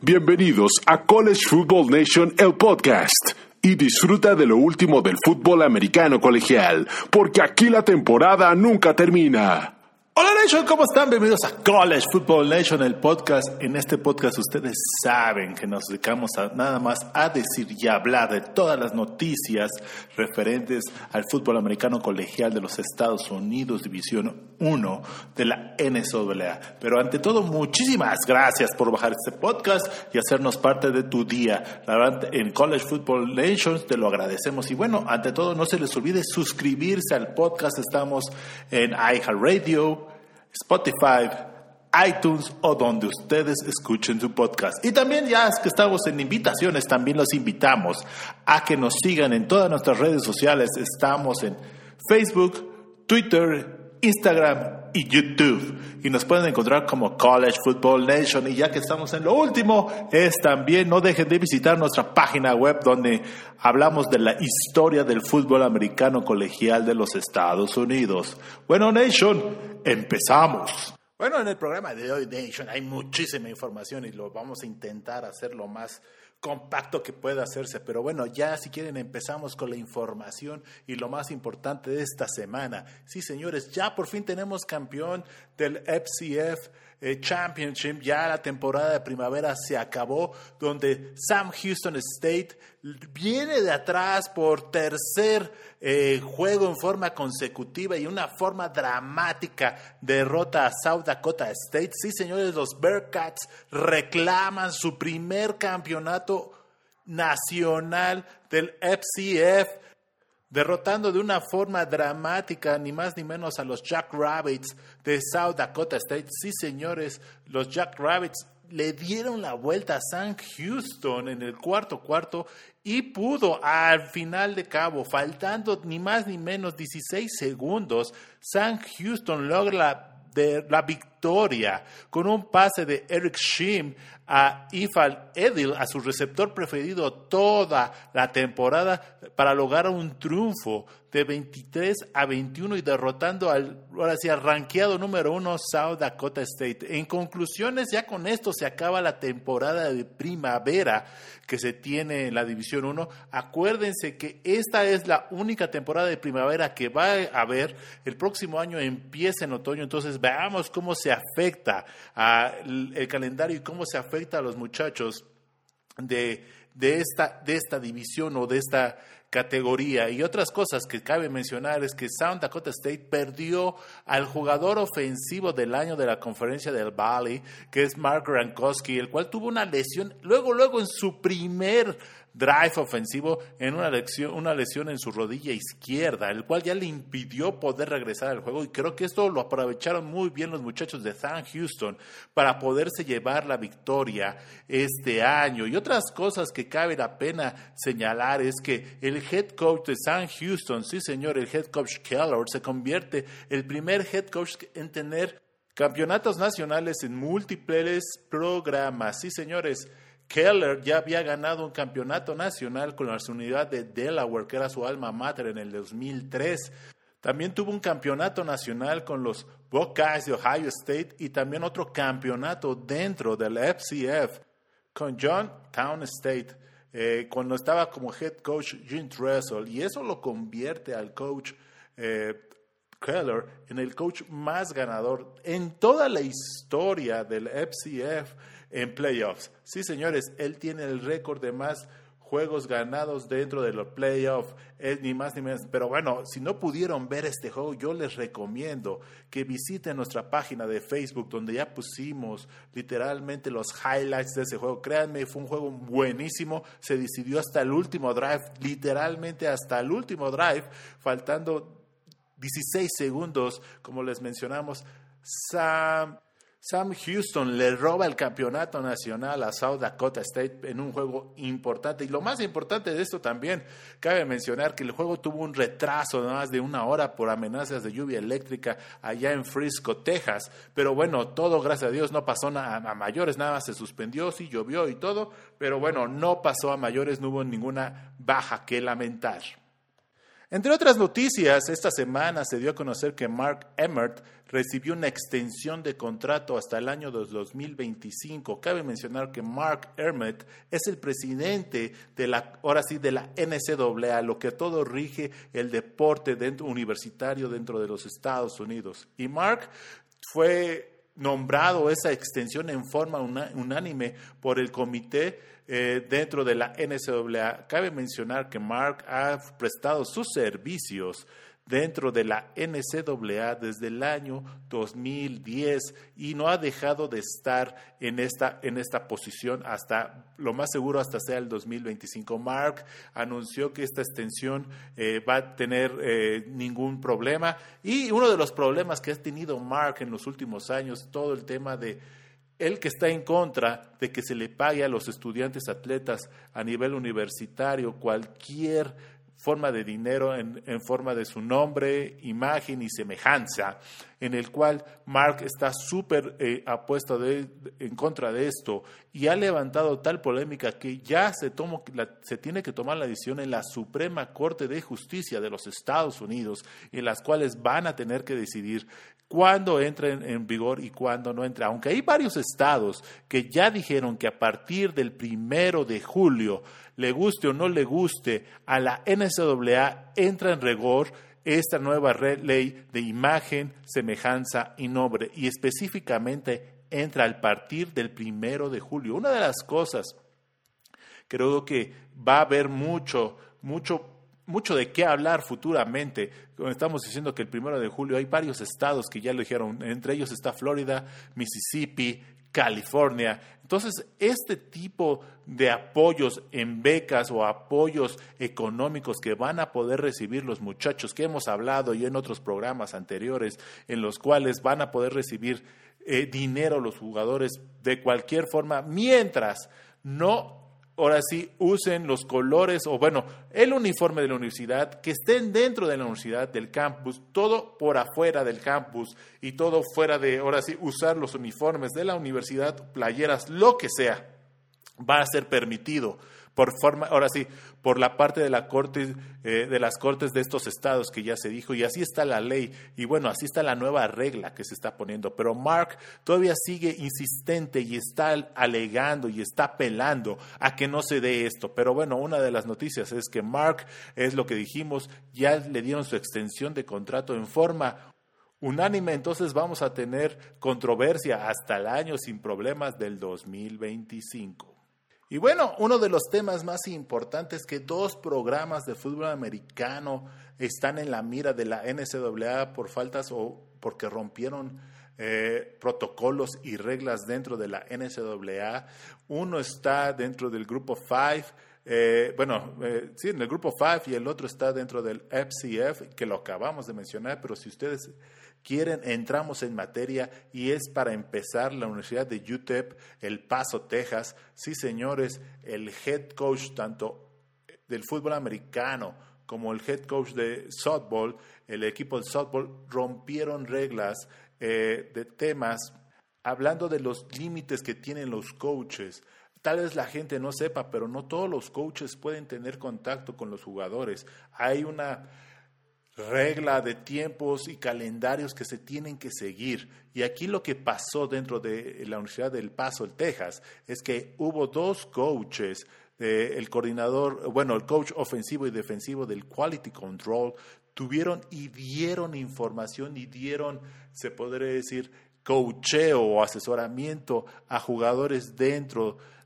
Bienvenidos a College Football Nation, el podcast. Y disfruta de lo último del fútbol americano colegial, porque aquí la temporada nunca termina. Hola Nation, ¿cómo están? Bienvenidos a College Football Nation, el podcast. En este podcast ustedes saben que nos dedicamos a nada más a decir y hablar de todas las noticias referentes al fútbol americano colegial de los Estados Unidos, División 1 de la NCAA. Pero ante todo, muchísimas gracias por bajar este podcast y hacernos parte de tu día. La verdad, en College Football Nation te lo agradecemos. Y bueno, ante todo, no se les olvide suscribirse al podcast. Estamos en iHeartRadio. Spotify, iTunes o donde ustedes escuchen su podcast. Y también ya es que estamos en invitaciones, también los invitamos a que nos sigan en todas nuestras redes sociales. Estamos en Facebook, Twitter, Instagram y YouTube. Y nos pueden encontrar como College Football Nation. Y ya que estamos en lo último, es también no dejen de visitar nuestra página web donde hablamos de la historia del fútbol americano colegial de los Estados Unidos. Bueno, Nation, empezamos. Bueno, en el programa de hoy, Nation, hay muchísima información y lo vamos a intentar hacer lo más compacto que pueda hacerse. Pero bueno, ya si quieren empezamos con la información y lo más importante de esta semana. Sí, señores, ya por fin tenemos campeón del FCF eh, Championship. Ya la temporada de primavera se acabó, donde Sam Houston State viene de atrás por tercer eh, juego en forma consecutiva y una forma dramática derrota a South Dakota State. Sí, señores, los Bearcats reclaman su primer campeonato nacional del FCF derrotando de una forma dramática ni más ni menos a los Jack Rabbits de South Dakota State. Sí, señores, los Jack Rabbits le dieron la vuelta a San Houston en el cuarto cuarto y pudo al final de cabo, faltando ni más ni menos 16 segundos, San Houston logra de la victoria con un pase de Eric Shim a Ifal Edil, a su receptor preferido toda la temporada, para lograr un triunfo de 23 a 21 y derrotando al, ahora sí, ranqueado número uno South Dakota State. En conclusiones, ya con esto se acaba la temporada de primavera que se tiene en la División 1. Acuérdense que esta es la única temporada de primavera que va a haber. El próximo año empieza en otoño, entonces veamos cómo se afecta al el calendario y cómo se afecta a los muchachos de, de, esta, de esta división o de esta categoría. Y otras cosas que cabe mencionar es que South Dakota State perdió al jugador ofensivo del año de la conferencia del Valley, que es Mark Rankowski, el cual tuvo una lesión luego, luego en su primer drive ofensivo en una lesión, una lesión en su rodilla izquierda, el cual ya le impidió poder regresar al juego y creo que esto lo aprovecharon muy bien los muchachos de San Houston para poderse llevar la victoria este año. Y otras cosas que cabe la pena señalar es que el head coach de San Houston, sí señor, el head coach Keller se convierte el primer head coach en tener campeonatos nacionales en múltiples programas. Sí señores, Keller ya había ganado un campeonato nacional con la unidad de Delaware, que era su alma mater en el 2003. También tuvo un campeonato nacional con los Buckeyes de Ohio State y también otro campeonato dentro del FCF con John Town State, eh, cuando estaba como head coach Jim Tressel. Y eso lo convierte al coach eh, Keller en el coach más ganador en toda la historia del FCF en playoffs. Sí, señores, él tiene el récord de más juegos ganados dentro de los playoffs, es ni más ni menos. Pero bueno, si no pudieron ver este juego, yo les recomiendo que visiten nuestra página de Facebook, donde ya pusimos literalmente los highlights de ese juego. Créanme, fue un juego buenísimo. Se decidió hasta el último drive, literalmente hasta el último drive, faltando 16 segundos, como les mencionamos. Sam Sam Houston le roba el campeonato nacional a South Dakota State en un juego importante. Y lo más importante de esto también, cabe mencionar que el juego tuvo un retraso de más de una hora por amenazas de lluvia eléctrica allá en Frisco, Texas. Pero bueno, todo gracias a Dios no pasó a mayores, nada se suspendió, sí llovió y todo. Pero bueno, no pasó a mayores, no hubo ninguna baja que lamentar. Entre otras noticias, esta semana se dio a conocer que Mark Emmert recibió una extensión de contrato hasta el año 2025. Cabe mencionar que Mark Emmert es el presidente de la, ahora sí, de la NCAA, lo que todo rige el deporte dentro, universitario dentro de los Estados Unidos. Y Mark fue nombrado esa extensión en forma unánime por el comité eh, dentro de la NCAA. Cabe mencionar que Mark ha prestado sus servicios dentro de la NCAA desde el año 2010 y no ha dejado de estar en esta, en esta posición hasta, lo más seguro, hasta sea el 2025. Mark anunció que esta extensión eh, va a tener eh, ningún problema y uno de los problemas que ha tenido Mark en los últimos años, todo el tema de el que está en contra de que se le pague a los estudiantes atletas a nivel universitario cualquier forma de dinero en, forma de su nombre, imagen y semejanza, en el cual Mark está súper eh, apuesto en contra de esto y ha levantado tal polémica que ya se, se tiene que tomar la decisión en la Suprema Corte de Justicia de los Estados Unidos, en las cuales van a tener que decidir cuándo entra en, vigor y cuándo no entra. Aunque hay varios estados que ya dijeron que a partir del primero de julio, le guste o no le guste, a la NCAA entra en rigor esta nueva ley de imagen, semejanza y nombre, y específicamente entra al partir del primero de julio. Una de las cosas, creo que va a haber mucho, mucho mucho de qué hablar futuramente. Estamos diciendo que el primero de julio hay varios estados que ya lo dijeron, entre ellos está Florida, Mississippi, California. Entonces, este tipo de apoyos en becas o apoyos económicos que van a poder recibir los muchachos que hemos hablado y en otros programas anteriores, en los cuales van a poder recibir eh, dinero los jugadores de cualquier forma, mientras no ahora sí usen los colores o bueno, el uniforme de la universidad, que estén dentro de la universidad, del campus, todo por afuera del campus y todo fuera de, ahora sí, usar los uniformes de la universidad, playeras, lo que sea, va a ser permitido por forma, ahora sí, por la parte de la corte, eh, de las cortes de estos estados que ya se dijo, y así está la ley, y bueno, así está la nueva regla que se está poniendo. Pero Mark todavía sigue insistente y está alegando y está apelando a que no se dé esto. Pero bueno, una de las noticias es que Mark, es lo que dijimos, ya le dieron su extensión de contrato en forma unánime, entonces vamos a tener controversia hasta el año sin problemas del 2025. Y bueno, uno de los temas más importantes que dos programas de fútbol americano están en la mira de la NCAA por faltas o porque rompieron eh, protocolos y reglas dentro de la NCAA. Uno está dentro del grupo 5, eh, bueno, eh, sí, en el grupo 5 y el otro está dentro del FCF, que lo acabamos de mencionar, pero si ustedes quieren, entramos en materia y es para empezar la Universidad de UTEP, El Paso, Texas. Sí, señores, el head coach tanto del fútbol americano como el head coach de softball, el equipo de softball, rompieron reglas eh, de temas hablando de los límites que tienen los coaches. Tal vez la gente no sepa, pero no todos los coaches pueden tener contacto con los jugadores. Hay una regla de tiempos y calendarios que se tienen que seguir. Y aquí lo que pasó dentro de la Universidad del Paso, el Texas, es que hubo dos coaches, el coordinador, bueno, el coach ofensivo y defensivo del Quality Control, tuvieron y dieron información y dieron, se podría decir, coacheo o asesoramiento a jugadores dentro de,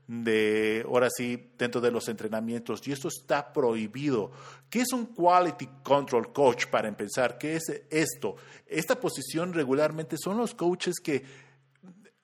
ahora sí, dentro de los entrenamientos. Y esto está prohibido. ¿Qué es un Quality Control Coach para empezar? ¿Qué es esto? Esta posición regularmente son los coaches que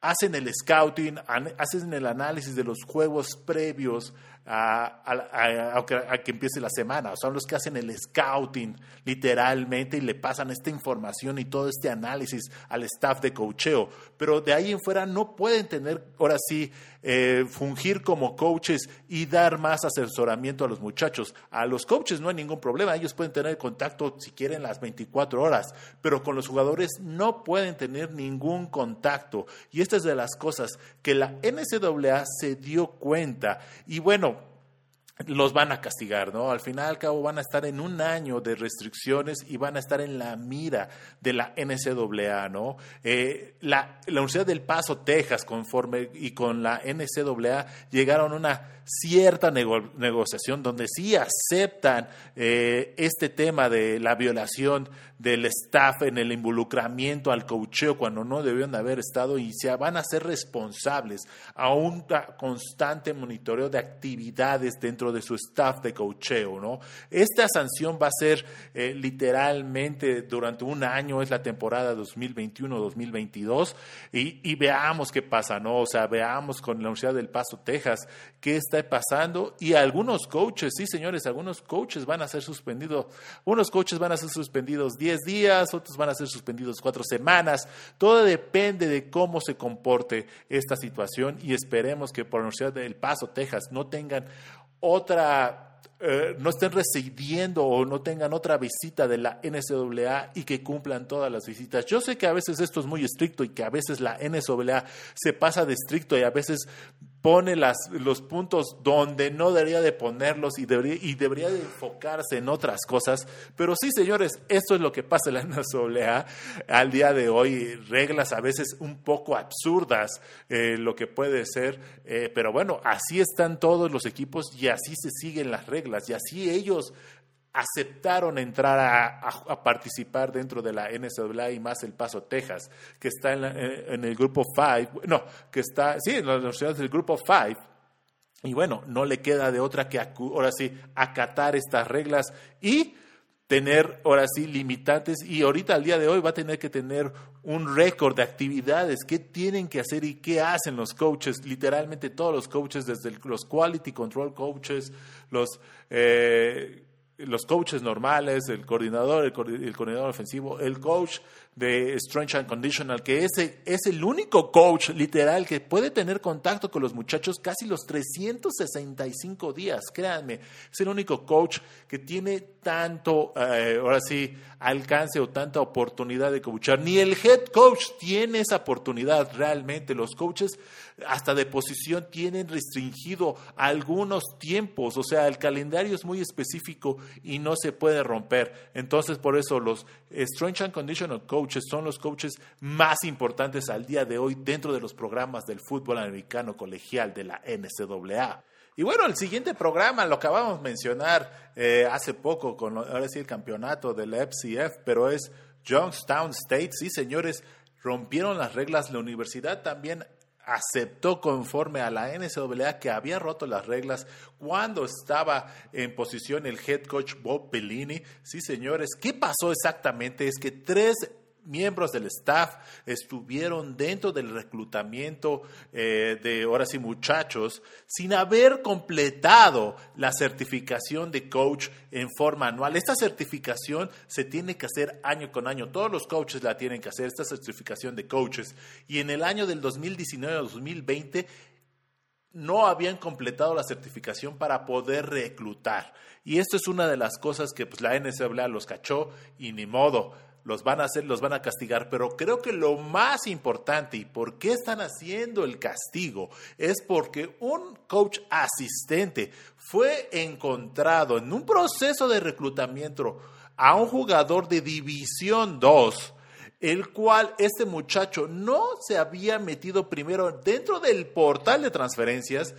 hacen el scouting, hacen el análisis de los juegos previos a, que empiece la semana. Son los que hacen el scouting literalmente y le pasan esta información y todo este análisis al staff de coacheo. Pero de ahí en fuera no pueden tener, ahora sí, eh, fungir como coaches y dar más asesoramiento a los muchachos. A los coaches no hay ningún problema, ellos pueden tener contacto si quieren las 24 horas, pero con los jugadores no pueden tener ningún contacto. Y esta es de las cosas que la NCAA se dio cuenta. Y bueno, los van a castigar, ¿no? Al final al cabo van a estar en un año de restricciones y van a estar en la mira de la NCAA, ¿no? Eh, la, la, Universidad del Paso, Texas, conforme y con la NCAA llegaron a una cierta negociación donde sí aceptan eh, este tema de la violación del staff en el involucramiento al cocheo cuando no debieron haber estado y se van a ser responsables a un constante monitoreo de actividades dentro de su staff de cocheo, ¿no? Esta sanción va a ser eh, literalmente durante un año, es la temporada 2021-2022 y, y veamos qué pasa, ¿no? O sea, veamos con la Universidad del Paso, Texas, qué pasando y algunos coaches, sí señores, algunos coaches van a ser suspendidos, unos coaches van a ser suspendidos 10 días, otros van a ser suspendidos 4 semanas, todo depende de cómo se comporte esta situación y esperemos que por la Universidad del Paso, Texas, no tengan otra eh, no estén residiendo o no tengan otra visita de la NCAA y que cumplan todas las visitas. Yo sé que a veces esto es muy estricto y que a veces la NCAA se pasa de estricto y a veces pone las, los puntos donde no debería de ponerlos y debería, y debería de enfocarse en otras cosas. Pero sí, señores, esto es lo que pasa en la NCAA al día de hoy. Reglas a veces un poco absurdas, eh, lo que puede ser. Eh, pero bueno, así están todos los equipos y así se siguen las reglas y así ellos aceptaron entrar a, participar dentro de la NCAA y más el Paso Texas, que está en, el grupo 5, no, que está, sí, en las universidades del grupo 5, y bueno, no le queda de otra que ahora sí acatar estas reglas y tener ahora sí limitantes. Y ahorita al día de hoy va a tener que tener un récord de actividades, qué tienen que hacer y qué hacen los coaches, literalmente todos los coaches, desde los quality control coaches, los... Eh, los coaches normales, el coordinador, el, coordinador ofensivo, el coach de Strength and Conditional, que ese es el único coach literal que puede tener contacto con los muchachos casi los 365 días, créanme, es el único coach que tiene tanto, eh, ahora sí, alcance o tanta oportunidad de coachar. Ni el head coach tiene esa oportunidad realmente. Los coaches hasta de posición tienen restringido algunos tiempos, o sea, el calendario es muy específico y no se puede romper. Entonces, por eso los Strength and Conditional Son los coaches más importantes al día de hoy dentro de los programas del fútbol americano colegial de la NCAA. Y bueno, el siguiente programa lo acabamos de mencionar eh, hace poco con ahora sí el campeonato del FCF, pero es Johnstown State. Sí, señores, rompieron las reglas. La universidad también aceptó conforme a la NCAA que había roto las reglas cuando estaba en posición el head coach Bob Bellini. Sí, señores, ¿qué pasó exactamente? Es que tres miembros del staff estuvieron dentro del reclutamiento eh, de horas y muchachos sin haber completado la certificación de coach en forma anual. Esta certificación se tiene que hacer año con año. Todos los coaches la tienen que hacer, esta certificación de coaches. Y en el año del 2019-2020 no habían completado la certificación para poder reclutar. Y esto es una de las cosas que pues, la NCAA los cachó y ni modo los van a hacer, los van a castigar, pero creo que lo más importante y por qué están haciendo el castigo es porque un coach asistente fue encontrado en un proceso de reclutamiento a un jugador de División 2, el cual este muchacho no se había metido primero dentro del portal de transferencias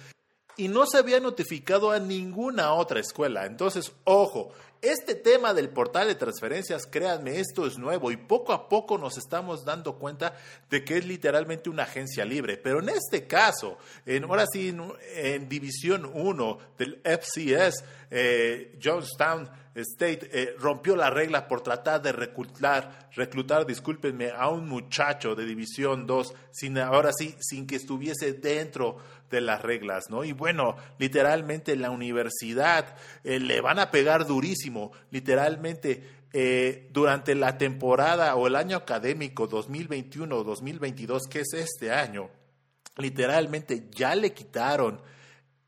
y no se había notificado a ninguna otra escuela. Entonces, ojo, este tema del portal de transferencias, créanme, esto es nuevo y poco a poco nos estamos dando cuenta de que es literalmente una agencia libre. Pero en este caso, en, ahora sí, en, División 1 del FCS, eh, Johnstown State eh, rompió la regla por tratar de reclutar, reclutar, discúlpenme, a un muchacho de División 2, sin, ahora sí, sin que estuviese dentro de las reglas, ¿no? Y bueno, literalmente la universidad eh, le van a pegar durísimo, literalmente eh, durante la temporada o el año académico 2021-2022, que es este año, literalmente ya le quitaron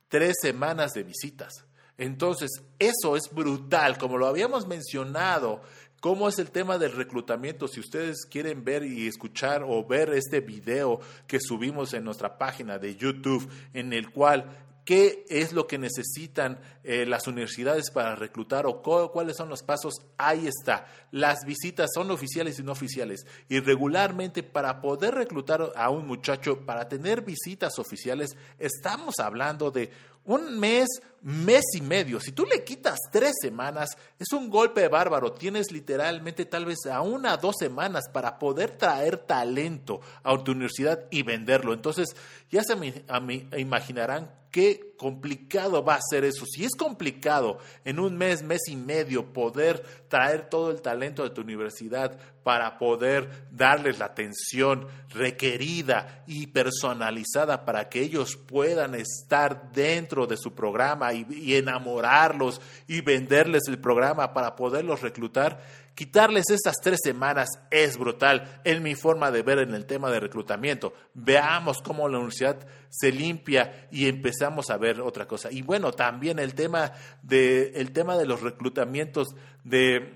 tres semanas de visitas. Entonces, eso es brutal, como lo habíamos mencionado ¿Cómo es el tema del reclutamiento? Si ustedes quieren ver y escuchar o ver este video que subimos en nuestra página de YouTube, en el cual qué es lo que necesitan eh, las universidades para reclutar o cuáles son los pasos, ahí está. Las visitas son oficiales y no oficiales. Y regularmente para poder reclutar a un muchacho, para tener visitas oficiales, estamos hablando de un mes, mes y medio. Si tú le quitas tres semanas, es un golpe bárbaro. Tienes literalmente tal vez a una dos semanas para poder traer talento a tu universidad y venderlo. Entonces, ya se imaginarán qué complicado va a ser eso. Si es complicado en un mes, mes y medio poder traer todo el talento de tu universidad para poder darles la atención requerida y personalizada para que ellos puedan estar dentro de su programa y, enamorarlos y venderles el programa para poderlos reclutar, Quitarles estas tres semanas es brutal en mi forma de ver en el tema de reclutamiento. Veamos cómo la universidad se limpia y empezamos a ver otra cosa. Y bueno, también el tema de, el tema de los reclutamientos de,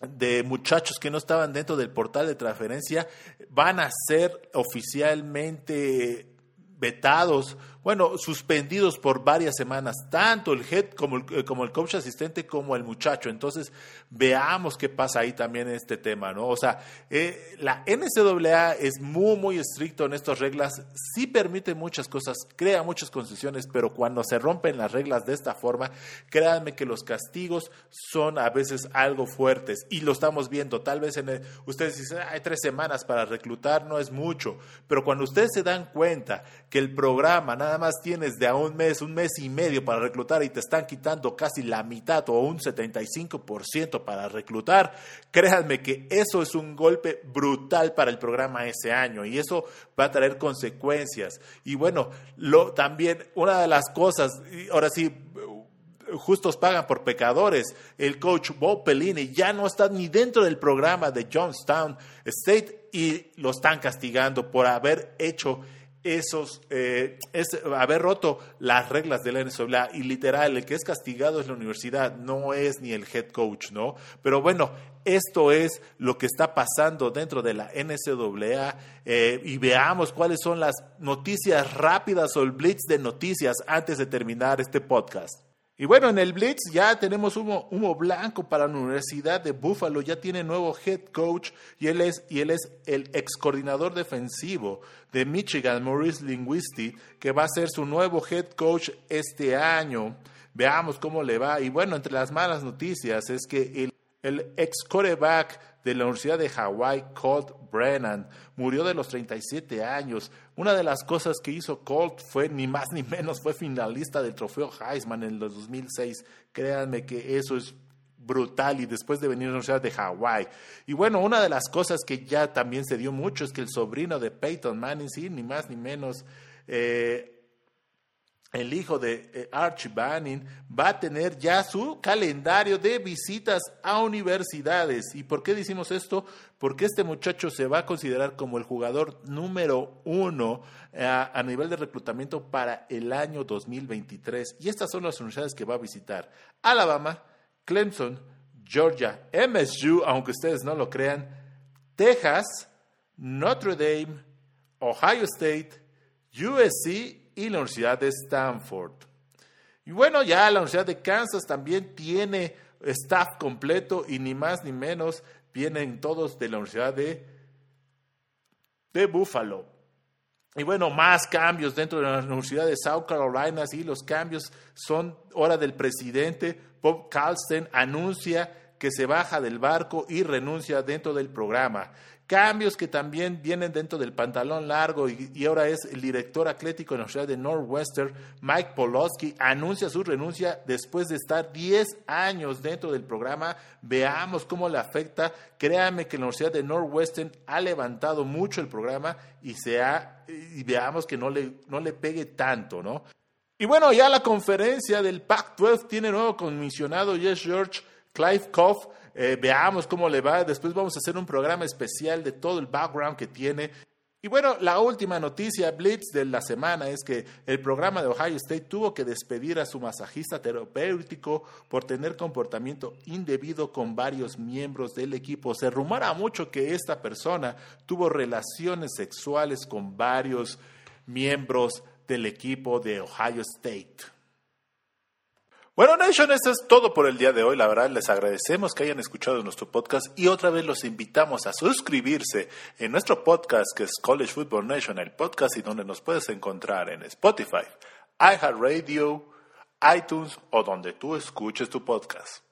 de muchachos que no estaban dentro del portal de transferencia van a ser oficialmente vetados bueno, suspendidos por varias semanas, tanto el head como el, eh, como el coach asistente como el muchacho. Entonces, veamos qué pasa ahí también en este tema, ¿no? O sea, eh, la NCAA es muy, muy estricto en estas reglas, sí permite muchas cosas, crea muchas concesiones, pero cuando se rompen las reglas de esta forma, créanme que los castigos son a veces algo fuertes y lo estamos viendo. Tal vez en ustedes dicen, hay tres semanas para reclutar, no es mucho, pero cuando ustedes se dan cuenta que el programa nada más tienes de a un mes, un mes y medio para reclutar y te están quitando casi la mitad o un 75% para reclutar, créanme que eso es un golpe brutal para el programa ese año y eso va a traer consecuencias. Y bueno, lo, también una de las cosas, ahora sí, justos pagan por pecadores. El coach Bob Pellini ya no está ni dentro del programa de Johnstown State y lo están castigando por haber hecho esos, eh, es haber roto las reglas de la NCAA y literal, el que es castigado es la universidad, no es ni el head coach, ¿no? Pero bueno, esto es lo que está pasando dentro de la NCAA eh, y veamos cuáles son las noticias rápidas o el blitz de noticias antes de terminar este podcast. Y bueno, en el Blitz ya tenemos humo, humo, blanco para la Universidad de Buffalo, ya tiene nuevo head coach y él es, y él es el ex coordinador defensivo de Michigan, Maurice Linguisti, que va a ser su nuevo head coach este año. Veamos cómo le va. Y bueno, entre las malas noticias es que el, el ex coreback de la Universidad de Hawái, Colt Brennan, murió de los 37 años. Una de las cosas que hizo Colt fue, ni más ni menos, fue finalista del trofeo Heisman en el 2006. Créanme que eso es brutal y después de venir a la Universidad de Hawái. Y bueno, una de las cosas que ya también se dio mucho es que el sobrino de Peyton Manning, sí, ni más ni menos, eh, el hijo de eh, Archie Banning, va a tener ya su calendario de visitas a universidades. ¿Y por qué decimos esto? Porque este muchacho se va a considerar como el jugador número uno eh, a, nivel de reclutamiento para el año 2023. Y estas son las universidades que va a visitar. Alabama, Clemson, Georgia, MSU, aunque ustedes no lo crean, Texas, Notre Dame, Ohio State, USC y la Universidad de Stanford. Y bueno, ya la Universidad de Kansas también tiene staff completo y ni más ni menos vienen todos de la Universidad de, de Buffalo. Y bueno, más cambios dentro de la Universidad de South Carolina, sí, los cambios son hora del presidente. Bob Carlsten anuncia que se baja del barco y renuncia dentro del programa. Cambios que también vienen dentro del pantalón largo y, ahora es el director atlético Universidad de Northwestern, Mike Poloski, anuncia su renuncia después de estar 10 años dentro del programa. Veamos cómo le afecta. Créame que la Universidad de Northwestern ha levantado mucho el programa y, se y veamos que no le, no le pegue tanto, ¿no? Y bueno, ya la conferencia del Pac-12 tiene nuevo comisionado, Yes George Clive Koff eh, veamos cómo le va. Después vamos a hacer un programa especial de todo el background que tiene. Y bueno, la última noticia, Blitz, de la semana es que el programa de Ohio State tuvo que despedir a su masajista terapéutico por tener comportamiento indebido con varios miembros del equipo. Se rumora mucho que esta persona tuvo relaciones sexuales con varios miembros del equipo de Ohio State. Bueno, Nation, eso es todo por el día de hoy. La verdad, les agradecemos que hayan escuchado nuestro podcast y otra vez los invitamos a suscribirse en nuestro podcast que es College Football Nation, el podcast y donde nos puedes encontrar en Spotify, iHeartRadio, iTunes o donde tú escuches tu podcast.